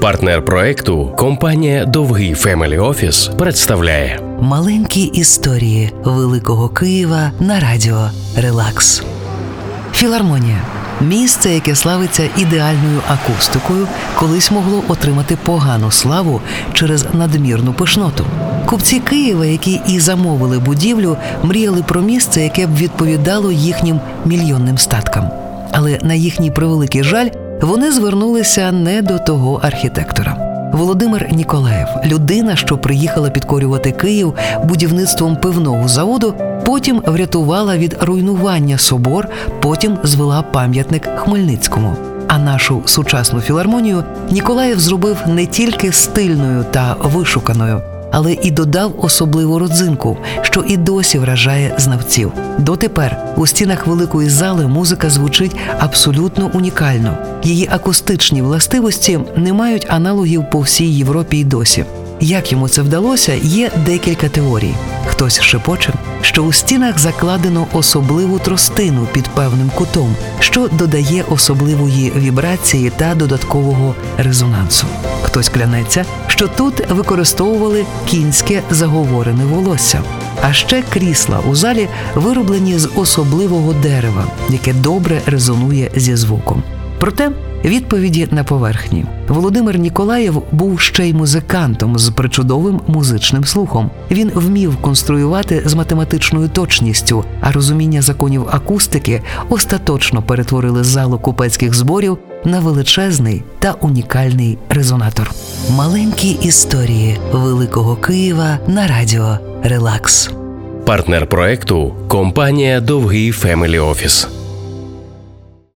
Партнер проекту компанія Довгий Family Office представляє Маленькі історії Великого Києва на радіо Релакс. Філармонія місце, яке славиться ідеальною акустикою, колись могло отримати погану славу через надмірну пишноту. Купці Києва, які і замовили будівлю, мріяли про місце, яке б відповідало їхнім мільйонним статкам. Але на їхній превеликий жаль вони звернулися не до того архітектора. Володимир Ніколаєв, людина, що приїхала підкорювати Київ будівництвом пивного заводу, потім врятувала від руйнування собор, потім звела пам'ятник Хмельницькому. А нашу сучасну філармонію Ніколаєв зробив не тільки стильною та вишуканою, але і додав особливу родзинку, що і досі вражає знавців. Дотепер у стінах великої зали музика звучить абсолютно унікально. Її акустичні властивості не мають аналогів по всій Європі й досі. Як йому це вдалося, є декілька теорій. Хтось шепоче, що у стінах закладено особливу тростину під певним кутом, що додає особливої вібрації та додаткового резонансу. Хтось клянеться, що тут використовували кінське заговорене волосся. А ще крісла у залі вироблені з особливого дерева, яке добре резонує зі звуком. Проте відповіді на поверхні. Володимир Ніколаєв був ще й музикантом з причудовим музичним слухом. Він вмів конструювати з математичною точністю, а розуміння законів акустики остаточно перетворили залу купецьких зборів на величезний та унікальний резонатор. Маленькі історії Великого Києва на радіо Релакс. партнер проекту компанія Довгий Family Office.